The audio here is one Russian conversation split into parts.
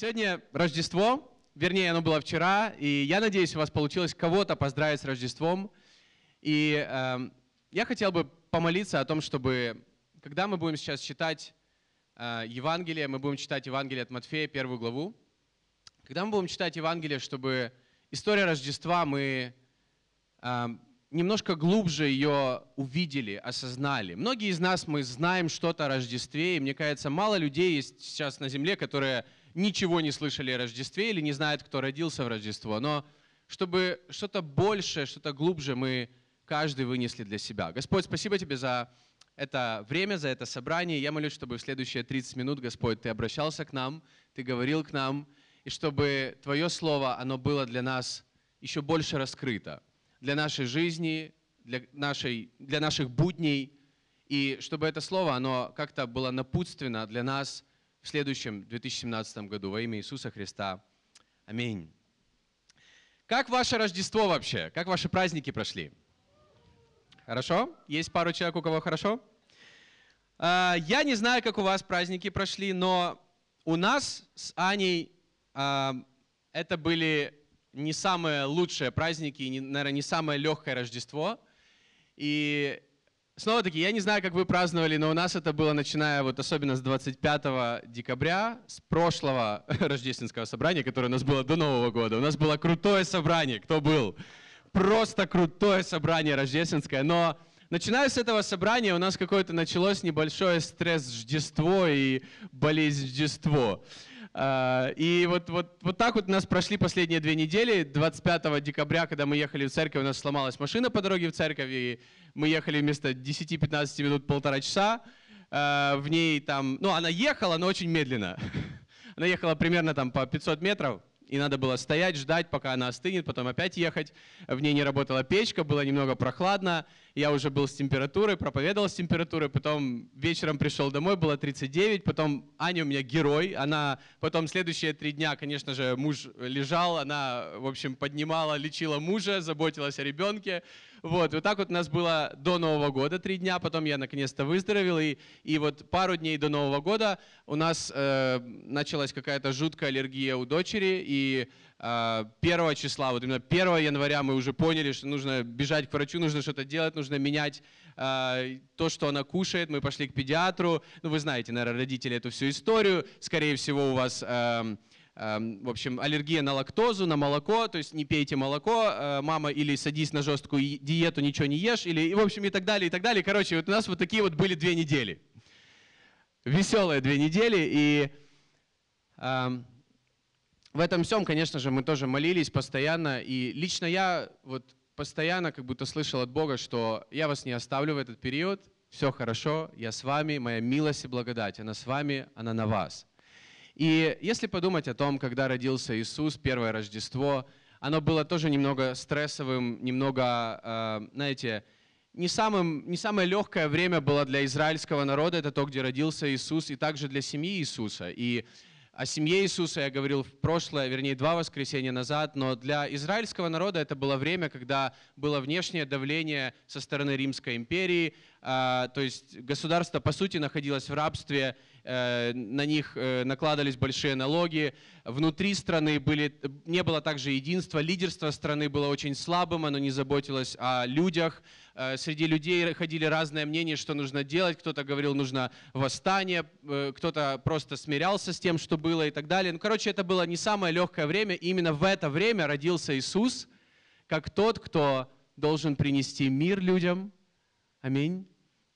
Сегодня Рождество, вернее, оно было вчера, и я надеюсь, у вас получилось кого-то поздравить с Рождеством. И э, я хотел бы помолиться о том, чтобы, когда мы будем сейчас читать э, Евангелие, мы будем читать Евангелие от Матфея, первую главу, когда мы будем читать Евангелие, чтобы история Рождества мы э, немножко глубже ее увидели, осознали. Многие из нас, мы знаем что-то о Рождестве, и мне кажется, мало людей есть сейчас на земле, которые ничего не слышали о Рождестве или не знают, кто родился в Рождество. Но чтобы что-то большее, что-то глубже мы каждый вынесли для себя. Господь, спасибо Тебе за это время, за это собрание. Я молюсь, чтобы в следующие 30 минут, Господь, Ты обращался к нам, Ты говорил к нам, и чтобы Твое Слово, оно было для нас еще больше раскрыто, для нашей жизни, для, нашей, для наших будней, и чтобы это Слово, оно как-то было напутственно для нас в следующем 2017 году во имя Иисуса Христа. Аминь. Как ваше Рождество вообще? Как ваши праздники прошли? Хорошо? Есть пару человек, у кого хорошо? А, я не знаю, как у вас праздники прошли, но у нас с Аней а, это были не самые лучшие праздники, наверное, не самое легкое Рождество. И снова-таки, я не знаю, как вы праздновали, но у нас это было начиная вот особенно с 25 декабря, с прошлого рождественского собрания, которое у нас было до Нового года. У нас было крутое собрание. Кто был? просто крутое собрание рождественское, но начиная с этого собрания у нас какое-то началось небольшое стресс-ждество и болезнь-ждество. А, и вот, вот, вот так вот у нас прошли последние две недели. 25 декабря, когда мы ехали в церковь, у нас сломалась машина по дороге в церковь, и мы ехали вместо 10-15 минут полтора часа. А, в ней там, ну, она ехала, но очень медленно. Она ехала примерно там по 500 метров и надо было стоять, ждать, пока она остынет, потом опять ехать. В ней не работала печка, было немного прохладно. Я уже был с температурой, проповедовал с температурой, потом вечером пришел домой, было 39, потом Аня у меня герой, она потом следующие три дня, конечно же, муж лежал, она, в общем, поднимала, лечила мужа, заботилась о ребенке. Вот, вот так вот у нас было до Нового года три дня, потом я наконец-то выздоровел, и, и вот пару дней до Нового года у нас э, началась какая-то жуткая аллергия у дочери, и 1 числа, вот именно 1 января мы уже поняли, что нужно бежать к врачу, нужно что-то делать, нужно менять э, то, что она кушает, мы пошли к педиатру, ну вы знаете, наверное, родители эту всю историю, скорее всего у вас... Э, Эм, в общем, аллергия на лактозу, на молоко, то есть не пейте молоко, э, мама, или садись на жесткую диету, ничего не ешь, или, в общем, и так далее, и так далее. Короче, вот у нас вот такие вот были две недели. Веселые две недели, и э, в этом всем, конечно же, мы тоже молились постоянно, и лично я вот постоянно как будто слышал от Бога, что я вас не оставлю в этот период, все хорошо, я с вами, моя милость и благодать, она с вами, она на вас. И если подумать о том, когда родился Иисус, первое Рождество, оно было тоже немного стрессовым, немного, э, знаете, не, самым, не самое легкое время было для израильского народа, это то, где родился Иисус, и также для семьи Иисуса. И о семье Иисуса я говорил в прошлое, вернее, два воскресенья назад, но для израильского народа это было время, когда было внешнее давление со стороны Римской империи, то есть государство, по сути, находилось в рабстве, э, на них э, накладывались большие налоги, внутри страны были, не было также единства, лидерство страны было очень слабым, оно не заботилось о людях, э, среди людей ходили разные мнения, что нужно делать, кто-то говорил, нужно восстание, кто-то просто смирялся с тем, что было и так далее. Ну, короче, это было не самое легкое время, и именно в это время родился Иисус, как тот, кто должен принести мир людям, Аминь.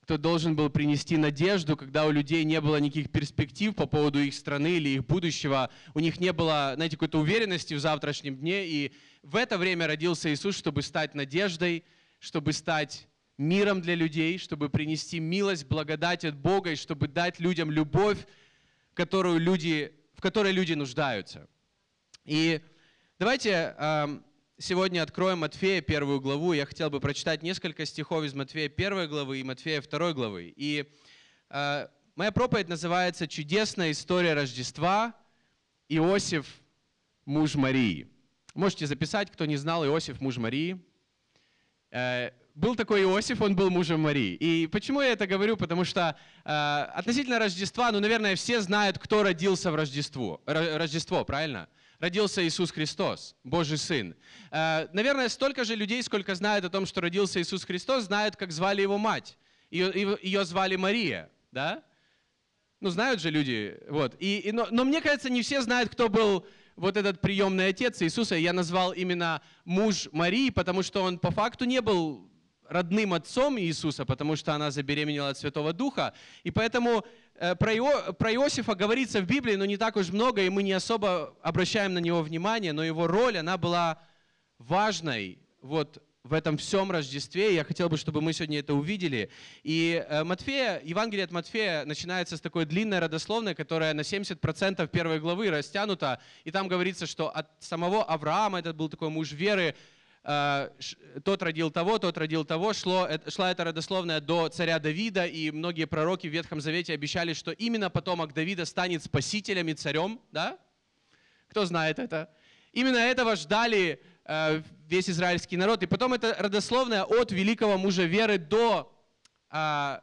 Кто должен был принести надежду, когда у людей не было никаких перспектив по поводу их страны или их будущего, у них не было, знаете, какой-то уверенности в завтрашнем дне. И в это время родился Иисус, чтобы стать надеждой, чтобы стать миром для людей, чтобы принести милость, благодать от Бога и чтобы дать людям любовь, которую люди, в которой люди нуждаются. И давайте сегодня откроем Матфея первую главу. Я хотел бы прочитать несколько стихов из Матфея первой главы и Матфея второй главы. И э, моя проповедь называется «Чудесная история Рождества. Иосиф, муж Марии». Можете записать, кто не знал, Иосиф, муж Марии. Э, был такой Иосиф, он был мужем Марии. И почему я это говорю? Потому что э, относительно Рождества, ну, наверное, все знают, кто родился в Рождество, Рождество, правильно? Родился Иисус Христос, Божий Сын. Э, наверное, столько же людей, сколько знают о том, что родился Иисус Христос, знают, как звали его мать. Ее, ее звали Мария, да? Ну, знают же люди, вот. И, и, но, но мне кажется, не все знают, кто был вот этот приемный отец Иисуса. Я назвал именно муж Марии, потому что он по факту не был родным отцом Иисуса, потому что она забеременела от Святого Духа. И поэтому э, про, Ио, про Иосифа говорится в Библии, но не так уж много, и мы не особо обращаем на него внимание, но его роль, она была важной вот в этом всем Рождестве. Я хотел бы, чтобы мы сегодня это увидели. И э, Матфея, Евангелие от Матфея начинается с такой длинной родословной, которая на 70% первой главы растянута. И там говорится, что от самого Авраама, этот был такой муж веры, тот родил того, тот родил того, шло, шла эта родословная до царя Давида, и многие пророки в Ветхом Завете обещали, что именно потомок Давида станет спасителем и царем, да? Кто знает это? Именно этого ждали э, весь израильский народ. И потом это родословная от великого мужа веры до, э,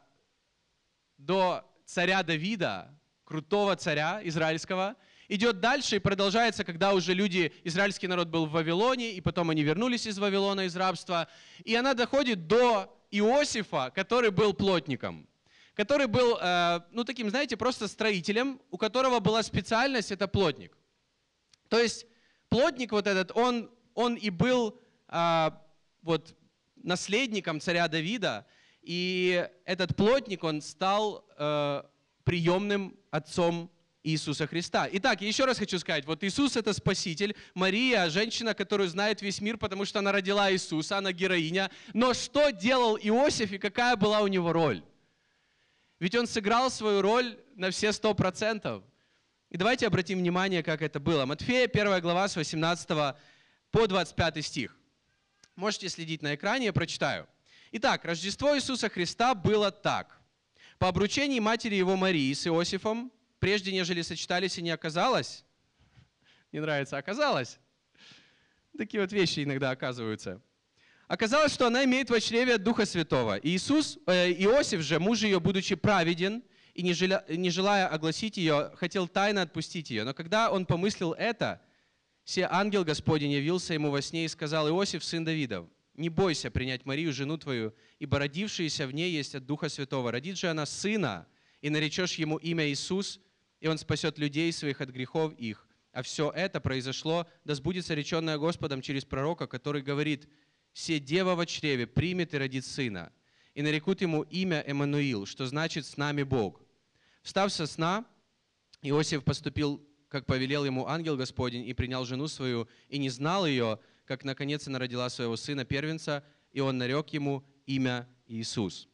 до царя Давида, крутого царя израильского – идет дальше и продолжается, когда уже люди, израильский народ был в Вавилоне, и потом они вернулись из Вавилона, из рабства. И она доходит до Иосифа, который был плотником, который был, э, ну таким, знаете, просто строителем, у которого была специальность, это плотник. То есть плотник вот этот, он, он и был э, вот наследником царя Давида, и этот плотник, он стал э, приемным отцом Иисуса Христа. Итак, еще раз хочу сказать, вот Иисус это Спаситель, Мария, женщина, которую знает весь мир, потому что она родила Иисуса, она героиня. Но что делал Иосиф и какая была у него роль? Ведь он сыграл свою роль на все сто процентов. И давайте обратим внимание, как это было. Матфея, 1 глава, с 18 по 25 стих. Можете следить на экране, я прочитаю. Итак, Рождество Иисуса Христа было так. По обручении матери его Марии с Иосифом, прежде нежели сочетались и не оказалось, не нравится, оказалось. Такие вот вещи иногда оказываются. Оказалось, что она имеет в чреве Духа Святого. Иисус, э, Иосиф же, муж ее, будучи праведен, и не, желя, не желая огласить ее, хотел тайно отпустить ее. Но когда он помыслил это, все ангел Господень явился ему во сне и сказал, Иосиф, сын Давидов, не бойся принять Марию, жену твою, ибо родившаяся в ней есть от Духа Святого. Родит же она сына, и наречешь ему имя Иисус, и Он спасет людей своих от грехов их. А все это произошло, да сбудется реченное Господом через пророка, который говорит, «Се дева во чреве примет и родит сына, и нарекут ему имя Эммануил, что значит «с нами Бог». Встав со сна, Иосиф поступил, как повелел ему ангел Господень, и принял жену свою, и не знал ее, как наконец она родила своего сына первенца, и он нарек ему имя Иисус.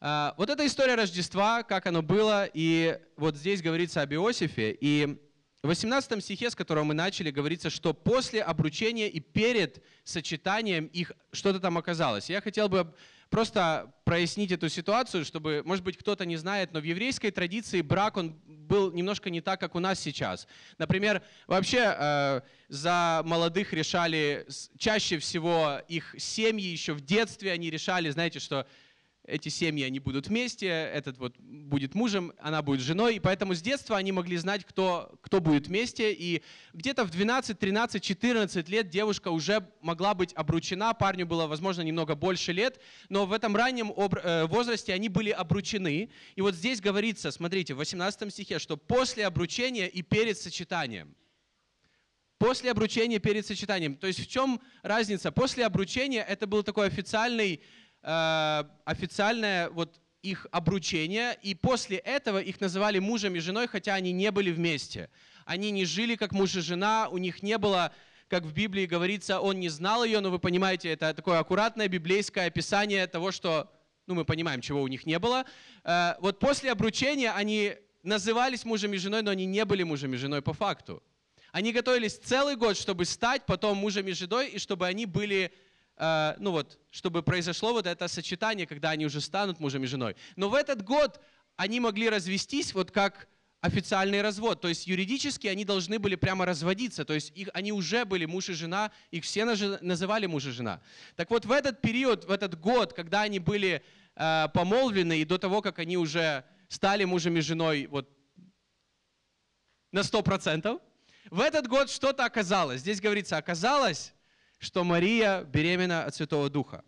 А, вот эта история Рождества, как оно было, и вот здесь говорится об Иосифе, и в 18 стихе, с которого мы начали, говорится, что после обручения и перед сочетанием их что-то там оказалось. Я хотел бы просто прояснить эту ситуацию, чтобы, может быть, кто-то не знает, но в еврейской традиции брак, он был немножко не так, как у нас сейчас. Например, вообще э, за молодых решали, чаще всего их семьи еще в детстве, они решали, знаете, что эти семьи, они будут вместе, этот вот будет мужем, она будет женой, и поэтому с детства они могли знать, кто, кто будет вместе, и где-то в 12, 13, 14 лет девушка уже могла быть обручена, парню было, возможно, немного больше лет, но в этом раннем э, возрасте они были обручены, и вот здесь говорится, смотрите, в 18 стихе, что после обручения и перед сочетанием. После обручения перед сочетанием. То есть в чем разница? После обручения это был такой официальный Э, официальное вот их обручение, и после этого их называли мужем и женой, хотя они не были вместе. Они не жили как муж и жена, у них не было, как в Библии говорится, он не знал ее, но вы понимаете, это такое аккуратное библейское описание того, что, ну мы понимаем, чего у них не было. Э, вот после обручения они назывались мужем и женой, но они не были мужем и женой по факту. Они готовились целый год, чтобы стать потом мужем и женой, и чтобы они были Э, ну вот, чтобы произошло вот это сочетание, когда они уже станут мужем и женой. Но в этот год они могли развестись, вот как официальный развод. То есть юридически они должны были прямо разводиться. То есть их, они уже были муж и жена, их все называли муж и жена. Так вот в этот период, в этот год, когда они были э, помолвлены и до того, как они уже стали мужем и женой вот на 100%, в этот год что-то оказалось. Здесь говорится, оказалось, что Мария беременна от Святого Духа.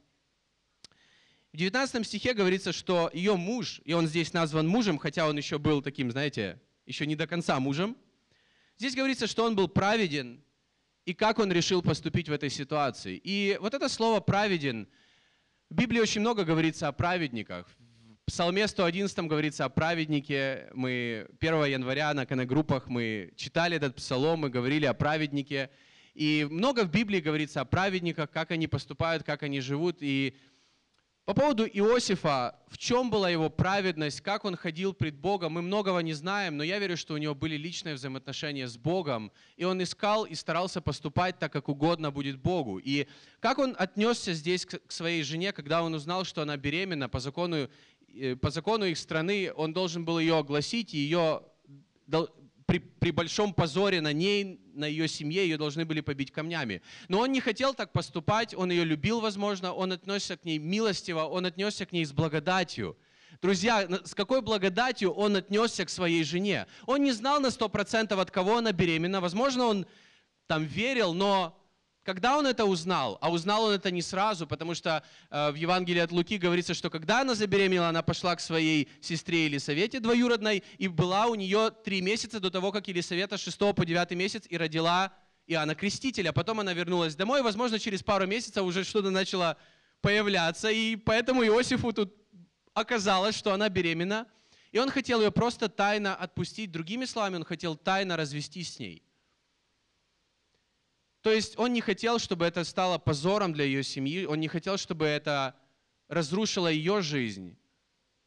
В 19 стихе говорится, что ее муж, и он здесь назван мужем, хотя он еще был таким, знаете, еще не до конца мужем. Здесь говорится, что он был праведен, и как он решил поступить в этой ситуации. И вот это слово «праведен», в Библии очень много говорится о праведниках. В Псалме 111 говорится о праведнике. Мы 1 января на конногруппах мы читали этот псалом, мы говорили о праведнике. И много в Библии говорится о праведниках, как они поступают, как они живут. И по поводу Иосифа, в чем была его праведность, как он ходил пред Богом, мы многого не знаем, но я верю, что у него были личные взаимоотношения с Богом, и он искал и старался поступать так, как угодно будет Богу. И как он отнесся здесь к своей жене, когда он узнал, что она беременна, по закону, э, по закону их страны он должен был ее огласить, и ее при, при большом позоре на ней, на ее семье, ее должны были побить камнями. Но он не хотел так поступать, он ее любил, возможно, он отнесся к ней милостиво, он отнесся к ней с благодатью. Друзья, с какой благодатью он отнесся к своей жене? Он не знал на сто процентов, от кого она беременна. Возможно, он там верил, но когда он это узнал? А узнал он это не сразу, потому что э, в Евангелии от Луки говорится, что когда она забеременела, она пошла к своей сестре Елисавете двоюродной, и была у нее три месяца до того, как Елисавета 6 по 9 месяц и родила Иоанна Крестителя. Потом она вернулась домой, возможно, через пару месяцев уже что-то начало появляться, и поэтому Иосифу тут оказалось, что она беременна, и он хотел ее просто тайно отпустить. Другими словами, он хотел тайно развестись с ней. То есть он не хотел, чтобы это стало позором для ее семьи, он не хотел, чтобы это разрушило ее жизнь.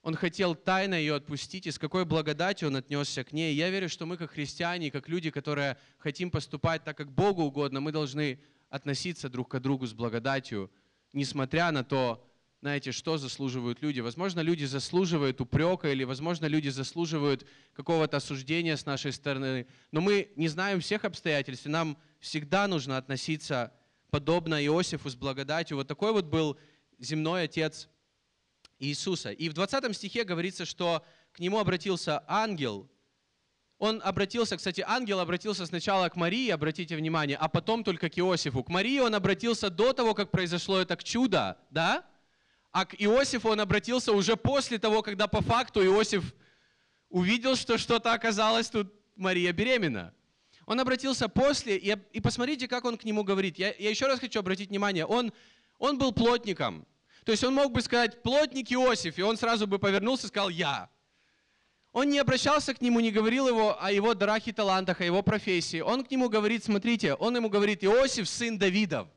Он хотел тайно ее отпустить, и с какой благодатью он отнесся к ней. Я верю, что мы, как христиане, как люди, которые хотим поступать так, как Богу угодно, мы должны относиться друг к другу с благодатью, несмотря на то, знаете, что заслуживают люди. Возможно, люди заслуживают упрека, или, возможно, люди заслуживают какого-то осуждения с нашей стороны, но мы не знаем всех обстоятельств, и нам всегда нужно относиться подобно Иосифу с благодатью. Вот такой вот был земной отец Иисуса. И в 20 стихе говорится, что к нему обратился ангел. Он обратился, кстати, ангел обратился сначала к Марии, обратите внимание, а потом только к Иосифу. К Марии он обратился до того, как произошло это чудо, да? А к Иосифу он обратился уже после того, когда по факту Иосиф увидел, что что-то оказалось тут Мария беременна. Он обратился после, и, и посмотрите, как он к нему говорит. Я, я еще раз хочу обратить внимание, он, он был плотником. То есть он мог бы сказать, плотник Иосиф, и он сразу бы повернулся и сказал, я. Он не обращался к нему, не говорил его о его дарах и талантах, о его профессии. Он к нему говорит, смотрите, он ему говорит, Иосиф, сын Давидов.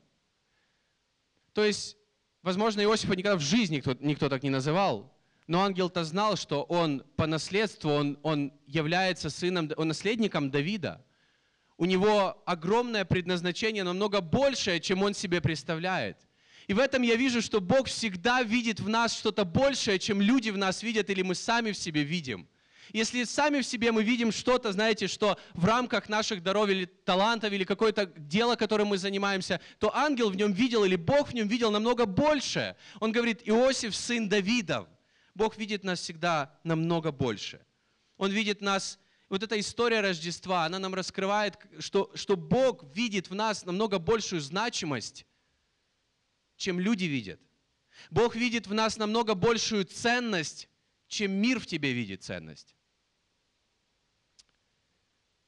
То есть, возможно, Иосифа никогда в жизни никто, никто так не называл, но ангел-то знал, что он по наследству, он, он является сыном, он наследником Давида у него огромное предназначение, намного большее, чем он себе представляет. И в этом я вижу, что Бог всегда видит в нас что-то большее, чем люди в нас видят или мы сами в себе видим. Если сами в себе мы видим что-то, знаете, что в рамках наших даров или талантов, или какое-то дело, которым мы занимаемся, то ангел в нем видел, или Бог в нем видел намного больше. Он говорит, Иосиф, сын Давидов. Бог видит нас всегда намного больше. Он видит нас вот эта история Рождества, она нам раскрывает, что, что Бог видит в нас намного большую значимость, чем люди видят. Бог видит в нас намного большую ценность, чем мир в тебе видит ценность.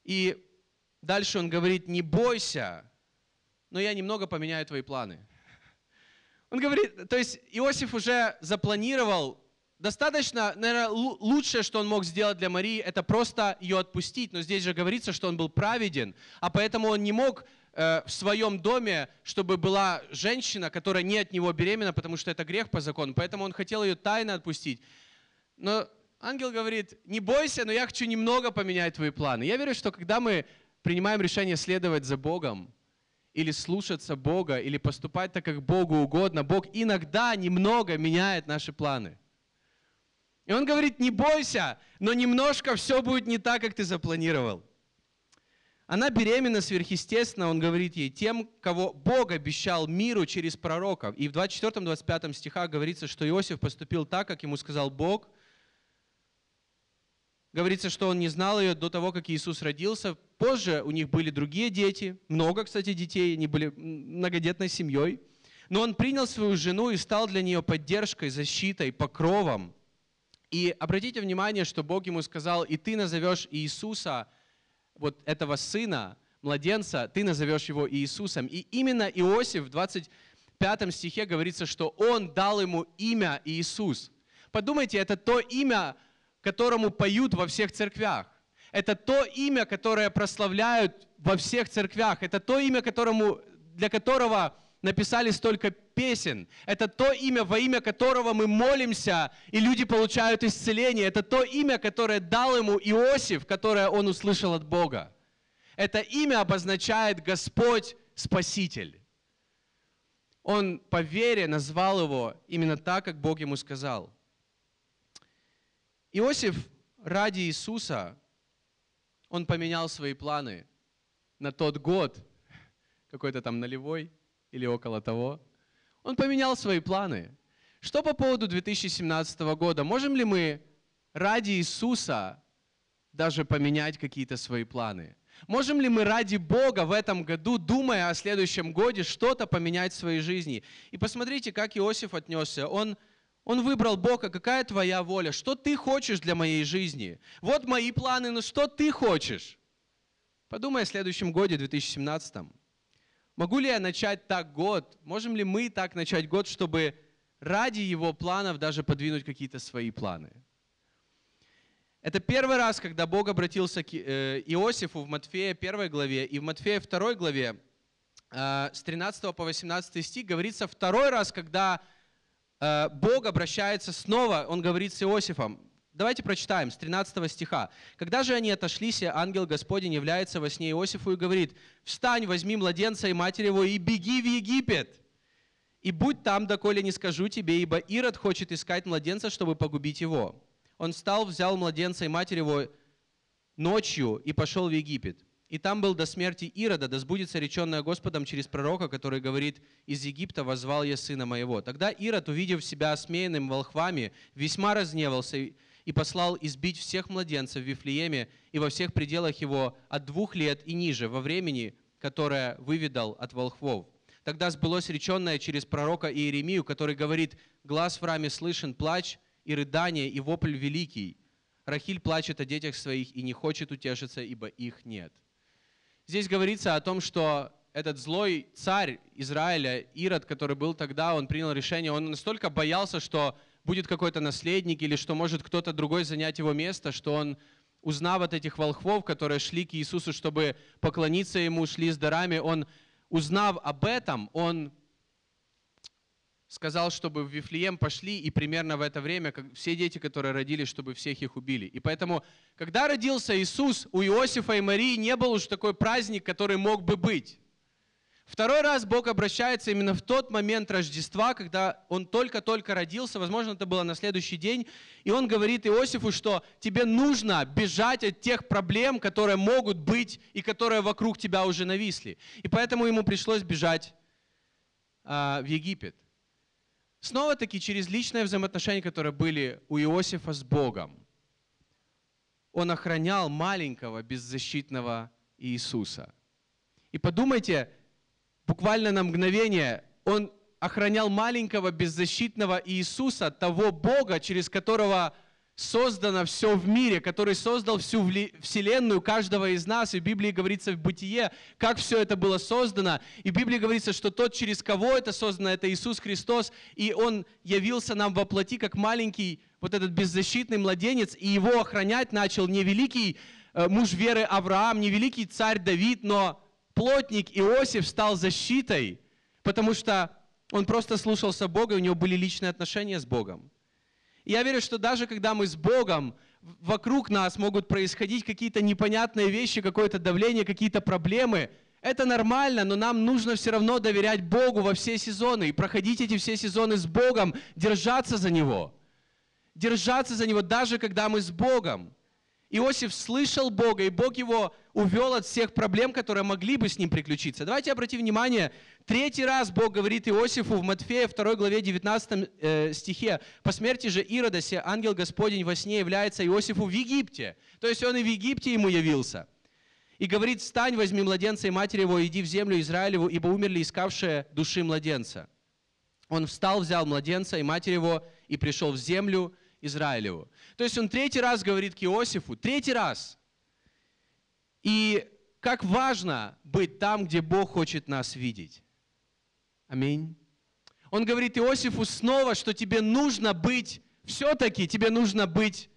И дальше он говорит, не бойся, но я немного поменяю твои планы. Он говорит, то есть Иосиф уже запланировал Достаточно, наверное, лучшее, что он мог сделать для Марии, это просто ее отпустить. Но здесь же говорится, что он был праведен, а поэтому он не мог э, в своем доме, чтобы была женщина, которая не от него беременна, потому что это грех по закону. Поэтому он хотел ее тайно отпустить. Но ангел говорит, не бойся, но я хочу немного поменять твои планы. Я верю, что когда мы принимаем решение следовать за Богом, или слушаться Бога, или поступать так, как Богу угодно, Бог иногда немного меняет наши планы – И он говорит, не бойся, но немножко все будет не так, как ты запланировал. Она беременна сверхъестественно, он говорит ей, тем, кого Бог обещал миру через пророков. И в 24-25 стихах говорится, что Иосиф поступил так, как ему сказал Бог. Говорится, что он не знал ее до того, как Иисус родился. Позже у них были другие дети, много, кстати, детей, они были многодетной семьей. Но он принял свою жену и стал для нее поддержкой, защитой, покровом. И обратите внимание, что Бог ему сказал, и ты назовешь Иисуса, вот этого сына, младенца, ты назовешь его Иисусом. И именно Иосиф в 25 стихе говорится, что он дал ему имя Иисус. Подумайте, это то имя, которому поют во всех церквях. Это то имя, которое прославляют во всех церквях. Это то имя, которому, для которого написали столько песен. Это то имя, во имя которого мы молимся, и люди получают исцеление. Это то имя, которое дал ему Иосиф, которое он услышал от Бога. Это имя обозначает Господь Спаситель. Он по вере назвал его именно так, как Бог ему сказал. Иосиф ради Иисуса, он поменял свои планы на тот год, какой-то там нулевой или около того. Он поменял свои планы. Что по поводу 2017 года? Можем ли мы ради Иисуса даже поменять какие-то свои планы? Можем ли мы ради Бога в этом году, думая о следующем годе, что-то поменять в своей жизни? И посмотрите, как Иосиф отнесся. Он он выбрал Бога, какая твоя воля, что ты хочешь для моей жизни. Вот мои планы, но что ты хочешь? Подумай о следующем годе, 2017. Могу ли я начать так год? Можем ли мы так начать год, чтобы ради его планов даже подвинуть какие-то свои планы? Это первый раз, когда Бог обратился к э, Иосифу в Матфея 1 главе и в Матфея 2 главе э, с 13 по 18 стих говорится второй раз, когда Бог обращается снова, он говорит с Иосифом. Давайте прочитаем с 13 стиха. «Когда же они отошлись, ангел Господень является во сне Иосифу и говорит, «Встань, возьми младенца и матери его и беги в Египет, и будь там, доколе не скажу тебе, ибо Ирод хочет искать младенца, чтобы погубить его». Он встал, взял младенца и матери его ночью и пошел в Египет. И там был до смерти Ирода, да сбудется реченное Господом через пророка, который говорит, «Из Египта возвал я сына моего». Тогда Ирод, увидев себя осмеянным волхвами, весьма разневался и послал избить всех младенцев в Вифлееме и во всех пределах его от двух лет и ниже, во времени, которое выведал от волхвов. Тогда сбылось реченное через пророка Иеремию, который говорит, «Глаз в раме слышен, плач и рыдание, и вопль великий. Рахиль плачет о детях своих и не хочет утешиться, ибо их нет». Здесь говорится о том, что этот злой царь Израиля, Ирод, который был тогда, он принял решение, он настолько боялся, что будет какой-то наследник или что может кто-то другой занять его место, что он, узнав от этих волхвов, которые шли к Иисусу, чтобы поклониться ему, шли с дарами, он, узнав об этом, он сказал, чтобы в Вифлеем пошли, и примерно в это время все дети, которые родились, чтобы всех их убили. И поэтому, когда родился Иисус, у Иосифа и Марии не был уж такой праздник, который мог бы быть. Второй раз Бог обращается именно в тот момент Рождества, когда он только-только родился, возможно, это было на следующий день, и он говорит Иосифу, что тебе нужно бежать от тех проблем, которые могут быть и которые вокруг тебя уже нависли. И поэтому ему пришлось бежать а, в Египет. Снова-таки через личные взаимоотношения, которые были у Иосифа с Богом. Он охранял маленького беззащитного Иисуса. И подумайте, буквально на мгновение, он охранял маленького беззащитного Иисуса, того Бога, через которого создано все в мире, который создал всю вселенную каждого из нас. И в Библии говорится в Бытие, как все это было создано. И в Библии говорится, что тот, через кого это создано, это Иисус Христос. И Он явился нам во плоти, как маленький вот этот беззащитный младенец. И его охранять начал не великий э, муж веры Авраам, не великий царь Давид, но плотник Иосиф стал защитой, потому что он просто слушался Бога, и у него были личные отношения с Богом. Я верю, что даже когда мы с Богом, вокруг нас могут происходить какие-то непонятные вещи, какое-то давление, какие-то проблемы, это нормально, но нам нужно все равно доверять Богу во все сезоны и проходить эти все сезоны с Богом, держаться за Него. держаться за него, даже когда мы с Богом. Иосиф слышал Бога, и Бог его увел от всех проблем, которые могли бы с ним приключиться. Давайте обратим внимание, третий раз Бог говорит Иосифу в Матфея 2 главе 19 э, стихе, «По смерти же Ирода, ангел Господень во сне является Иосифу в Египте». То есть он и в Египте ему явился. И говорит, «Встань, возьми младенца и матери его, иди в землю Израилеву, ибо умерли искавшие души младенца». Он встал, взял младенца и матери его, и пришел в землю Израилеву. То есть он третий раз говорит к Иосифу, третий раз. И как важно быть там, где Бог хочет нас видеть. Аминь. Он говорит Иосифу снова, что тебе нужно быть, все-таки тебе нужно быть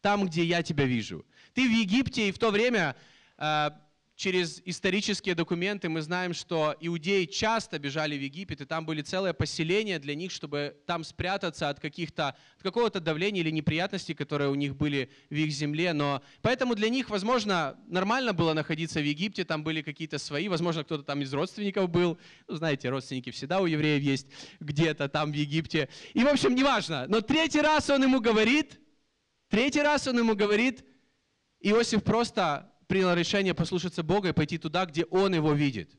там, где я тебя вижу. Ты в Египте, и в то время а, через исторические документы мы знаем, что иудеи часто бежали в Египет, и там были целые поселения для них, чтобы там спрятаться от каких-то, от какого-то давления или неприятностей, которые у них были в их земле. Но поэтому для них, возможно, нормально было находиться в Египте, там были какие-то свои, возможно, кто-то там из родственников был. Ну, знаете, родственники всегда у евреев есть где-то там в Египте. И, в общем, неважно. Но третий раз он ему говорит, третий раз он ему говорит, Иосиф просто принял решение послушаться Бога и пойти туда, где Он его видит.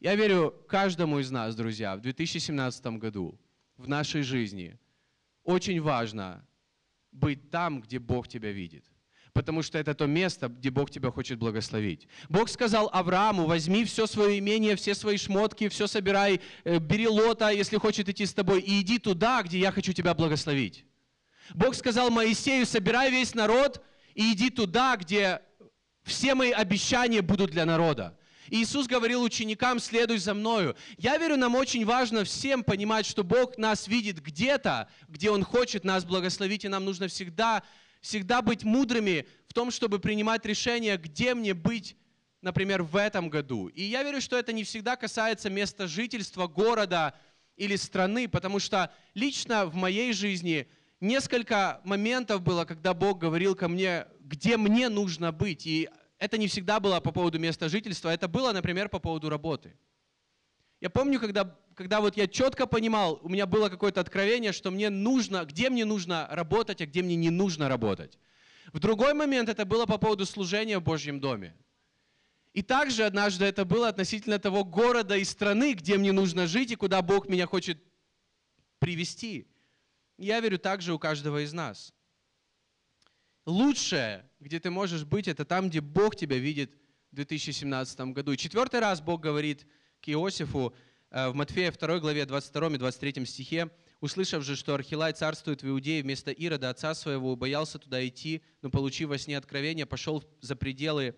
Я верю каждому из нас, друзья, в 2017 году, в нашей жизни, очень важно быть там, где Бог тебя видит. Потому что это то место, где Бог тебя хочет благословить. Бог сказал Аврааму, возьми все свое имение, все свои шмотки, все собирай, э, бери лота, если хочет идти с тобой, и иди туда, где я хочу тебя благословить. Бог сказал Моисею, собирай весь народ и иди туда, где все мои обещания будут для народа. И Иисус говорил ученикам, следуй за мною. Я верю, нам очень важно всем понимать, что Бог нас видит где-то, где Он хочет нас благословить, и нам нужно всегда, всегда быть мудрыми в том, чтобы принимать решение, где мне быть, например, в этом году. И я верю, что это не всегда касается места жительства, города или страны, потому что лично в моей жизни несколько моментов было, когда Бог говорил ко мне, где мне нужно быть. И это не всегда было по поводу места жительства, это было, например, по поводу работы. Я помню, когда, когда вот я четко понимал, у меня было какое-то откровение, что мне нужно, где мне нужно работать, а где мне не нужно работать. В другой момент это было по поводу служения в Божьем доме. И также однажды это было относительно того города и страны, где мне нужно жить и куда Бог меня хочет привести. Я верю также у каждого из нас. Лучшее, где ты можешь быть, это там, где Бог тебя видит в 2017 году. И четвертый раз Бог говорит к Иосифу э, в Матфея 2 главе 22 и 23 стихе, «Услышав же, что Архилай царствует в Иудее вместо Ирода, отца своего, боялся туда идти, но, получив во сне откровение, пошел за пределы,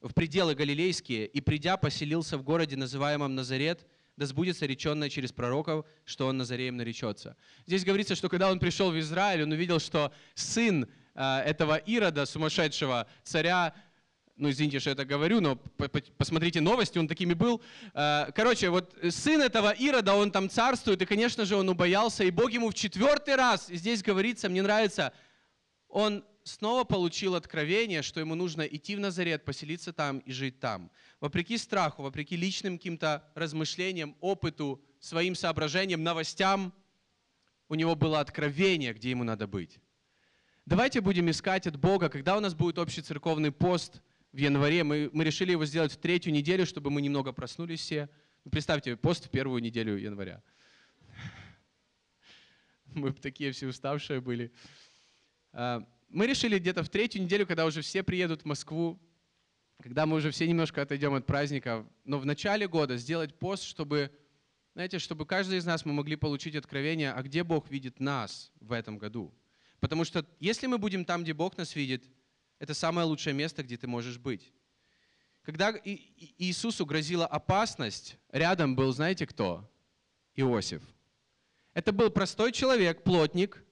в пределы Галилейские и, придя, поселился в городе, называемом Назарет, да сбудется реченное через пророков, что он Назареем наречется». Здесь говорится, что когда он пришел в Израиль, он увидел, что сын этого Ирода, сумасшедшего царя, ну, извините, что я это говорю, но посмотрите новости, он такими был. Э, короче, вот сын этого Ирода, он там царствует, и, конечно же, он убоялся, и Бог ему в четвертый раз, здесь говорится, мне нравится, он снова получил откровение, что ему нужно идти в Назарет, поселиться там и жить там. Вопреки страху, вопреки личным каким-то размышлениям, опыту, своим соображениям, новостям, у него было откровение, где ему надо быть. Давайте будем искать от Бога, когда у нас будет общий церковный пост в январе. Мы, мы решили его сделать в третью неделю, чтобы мы немного проснулись все. Ну, представьте, пост в первую неделю января. Мы такие все уставшие были. А, мы решили где-то в третью неделю, когда уже все приедут в Москву, когда мы уже все немножко отойдем от праздников, но в начале года сделать пост, чтобы, знаете, чтобы каждый из нас мы могли получить откровение, а где Бог видит нас в этом году. Потому что если мы будем там, где Бог нас видит, это самое лучшее место, где ты можешь быть. Когда Иисусу грозила опасность, рядом был, знаете кто? Иосиф. Это был простой человек, плотник,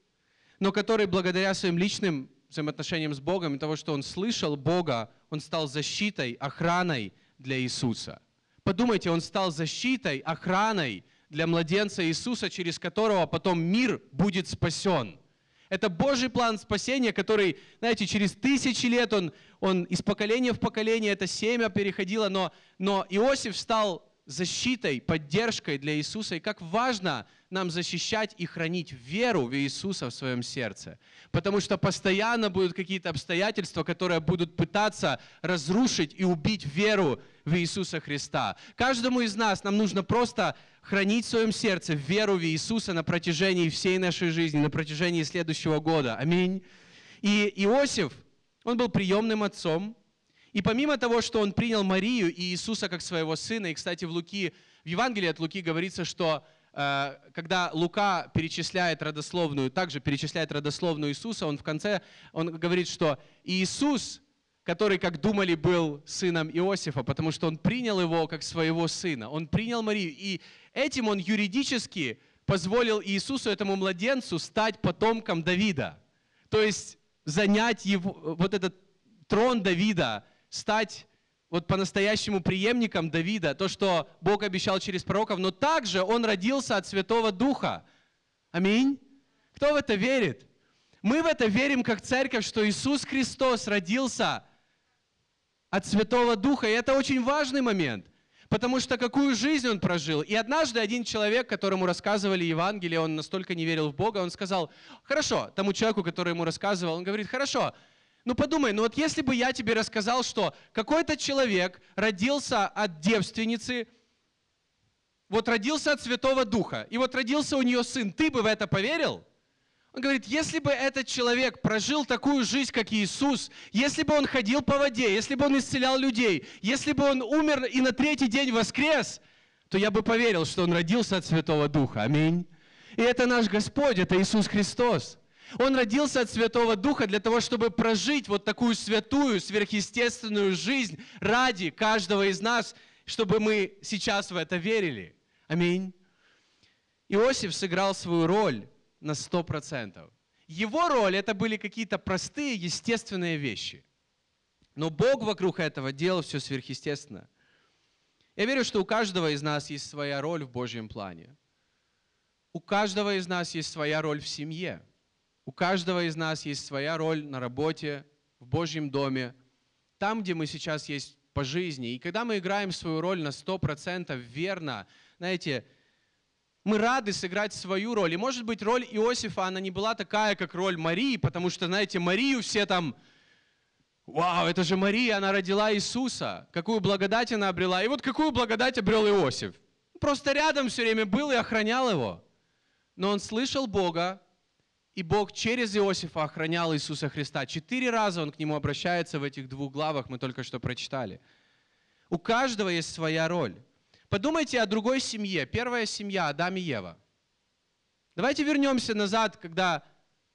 но который благодаря своим личным взаимоотношениям с Богом и того, что он слышал Бога, он стал защитой, охраной для Иисуса. Подумайте, он стал защитой, охраной для младенца Иисуса, через которого потом мир будет спасен. Это Божий план спасения, который, знаете, через тысячи лет он, он из поколения в поколение, это семя переходило, но, но Иосиф стал защитой, поддержкой для Иисуса, и как важно нам защищать и хранить веру в Иисуса в своем сердце. Потому что постоянно будут какие-то обстоятельства, которые будут пытаться разрушить и убить веру в Иисуса Христа. Каждому из нас нам нужно просто хранить в своем сердце веру в Иисуса на протяжении всей нашей жизни, на протяжении следующего года. Аминь. И Иосиф, он был приемным отцом, и помимо того, что он принял Марию и Иисуса как своего сына, и, кстати, в Луки, в Евангелии от Луки говорится, что э, когда Лука перечисляет родословную, также перечисляет родословную Иисуса, он в конце, он говорит, что Иисус, который, как думали, был сыном Иосифа, потому что он принял его как своего сына, он принял Марию, и этим он юридически позволил Иисусу, этому младенцу, стать потомком Давида. То есть занять его, вот этот трон Давида, стать вот по-настоящему преемником Давида, то, что Бог обещал через пророков, но также он родился от Святого Духа. Аминь. Кто в это верит? Мы в это верим как церковь, что Иисус Христос родился от Святого Духа, и это очень важный момент, потому что какую жизнь он прожил. И однажды один человек, которому рассказывали Евангелие, он настолько не верил в Бога, он сказал, хорошо, тому человеку, который ему рассказывал, он говорит, хорошо, ну подумай, ну вот если бы я тебе рассказал, что какой-то человек родился от девственницы, вот родился от Святого Духа, и вот родился у нее сын, ты бы в это поверил? Он говорит, если бы этот человек прожил такую жизнь, как Иисус, если бы он ходил по воде, если бы он исцелял людей, если бы он умер и на третий день воскрес, то я бы поверил, что он родился от Святого Духа. Аминь. И это наш Господь, это Иисус Христос. Он родился от Святого Духа для того, чтобы прожить вот такую святую, сверхъестественную жизнь ради каждого из нас, чтобы мы сейчас в это верили. Аминь. Иосиф сыграл свою роль на 100%. Его роль это были какие-то простые, естественные вещи. Но Бог вокруг этого делал все сверхъестественно. Я верю, что у каждого из нас есть своя роль в Божьем плане. У каждого из нас есть своя роль в семье. У каждого из нас есть своя роль на работе, в Божьем доме, там, где мы сейчас есть по жизни. И когда мы играем свою роль на 100% верно, знаете, мы рады сыграть свою роль. И может быть роль Иосифа, она не была такая, как роль Марии, потому что, знаете, Марию все там, вау, это же Мария, она родила Иисуса. Какую благодать она обрела. И вот какую благодать обрел Иосиф. Просто рядом все время был и охранял его. Но он слышал Бога, и Бог через Иосифа охранял Иисуса Христа. Четыре раза он к нему обращается в этих двух главах, мы только что прочитали. У каждого есть своя роль. Подумайте о другой семье. Первая семья Адам и Ева. Давайте вернемся назад, когда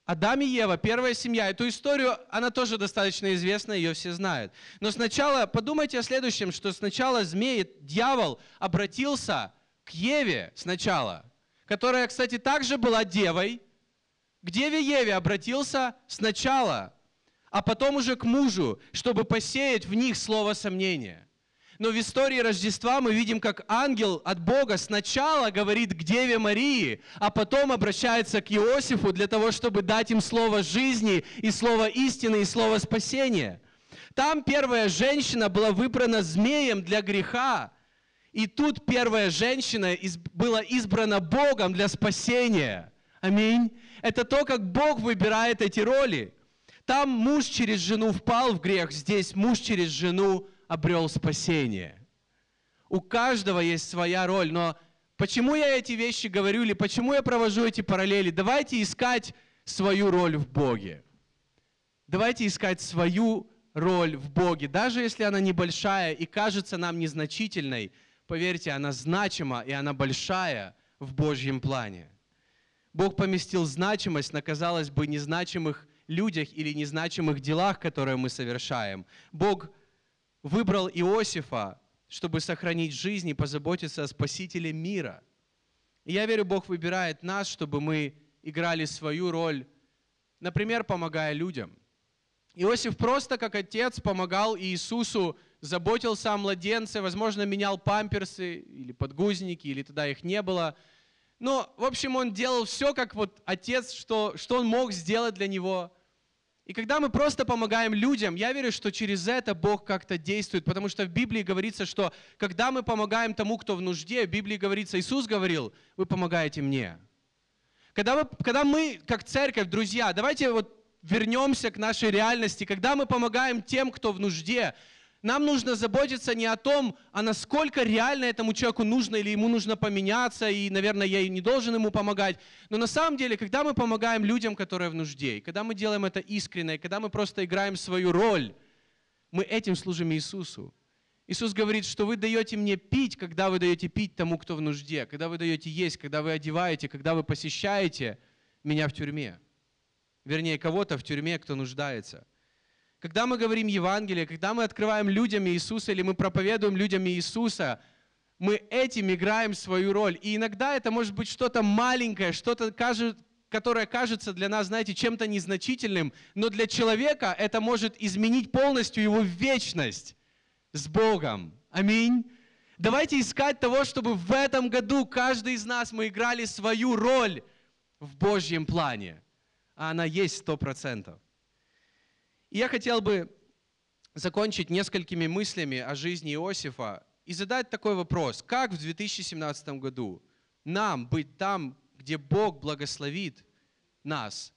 Адам и Ева, первая семья. Эту историю, она тоже достаточно известна, ее все знают. Но сначала, подумайте о следующем, что сначала змей, дьявол, обратился к Еве сначала, которая, кстати, также была девой, к деве Еве обратился сначала, а потом уже к мужу, чтобы посеять в них слово сомнения. Но в истории Рождества мы видим, как ангел от Бога сначала говорит к Деве Марии, а потом обращается к Иосифу для того, чтобы дать им слово жизни и слово истины и слово спасения. Там первая женщина была выбрана змеем для греха, и тут первая женщина была избрана Богом для спасения. Аминь это то, как Бог выбирает эти роли. Там муж через жену впал в грех, здесь муж через жену обрел спасение. У каждого есть своя роль, но почему я эти вещи говорю или почему я провожу эти параллели? Давайте искать свою роль в Боге. Давайте искать свою роль в Боге, даже если она небольшая и кажется нам незначительной, поверьте, она значима и она большая в Божьем плане. Бог поместил значимость на, казалось бы, незначимых людях или незначимых делах, которые мы совершаем. Бог выбрал Иосифа, чтобы сохранить жизнь и позаботиться о спасителе мира. И я верю, Бог выбирает нас, чтобы мы играли свою роль, например, помогая людям. Иосиф просто как отец помогал Иисусу, заботился о младенце, возможно, менял памперсы или подгузники, или тогда их не было – но, в общем, он делал все, как вот отец, что, что он мог сделать для него. И когда мы просто помогаем людям, я верю, что через это Бог как-то действует, потому что в Библии говорится, что когда мы помогаем тому, кто в нужде, в Библии говорится, Иисус говорил, вы помогаете мне. Когда, мы, когда мы, как церковь, друзья, давайте вот вернемся к нашей реальности, когда мы помогаем тем, кто в нужде, нам нужно заботиться не о том, а насколько реально этому человеку нужно или ему нужно поменяться, и, наверное, я и не должен ему помогать. Но на самом деле, когда мы помогаем людям, которые в нужде, и когда мы делаем это искренне, и когда мы просто играем свою роль, мы этим служим Иисусу. Иисус говорит, что вы даете мне пить, когда вы даете пить тому, кто в нужде, когда вы даете есть, когда вы одеваете, когда вы посещаете меня в тюрьме. Вернее, кого-то в тюрьме, кто нуждается – когда мы говорим Евангелие, когда мы открываем людям Иисуса или мы проповедуем людям Иисуса, мы этим играем свою роль. И иногда это может быть что-то маленькое, что-то, которое кажется для нас, знаете, чем-то незначительным, но для человека это может изменить полностью его вечность с Богом. Аминь. Давайте искать того, чтобы в этом году каждый из нас мы играли свою роль в Божьем плане. А она есть сто процентов. Я хотел бы закончить несколькими мыслями о жизни Иосифа и задать такой вопрос. Как в 2017 году нам быть там, где Бог благословит нас,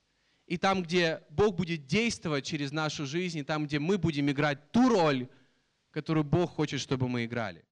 и там, где Бог будет действовать через нашу жизнь, и там, где мы будем играть ту роль, которую Бог хочет, чтобы мы играли?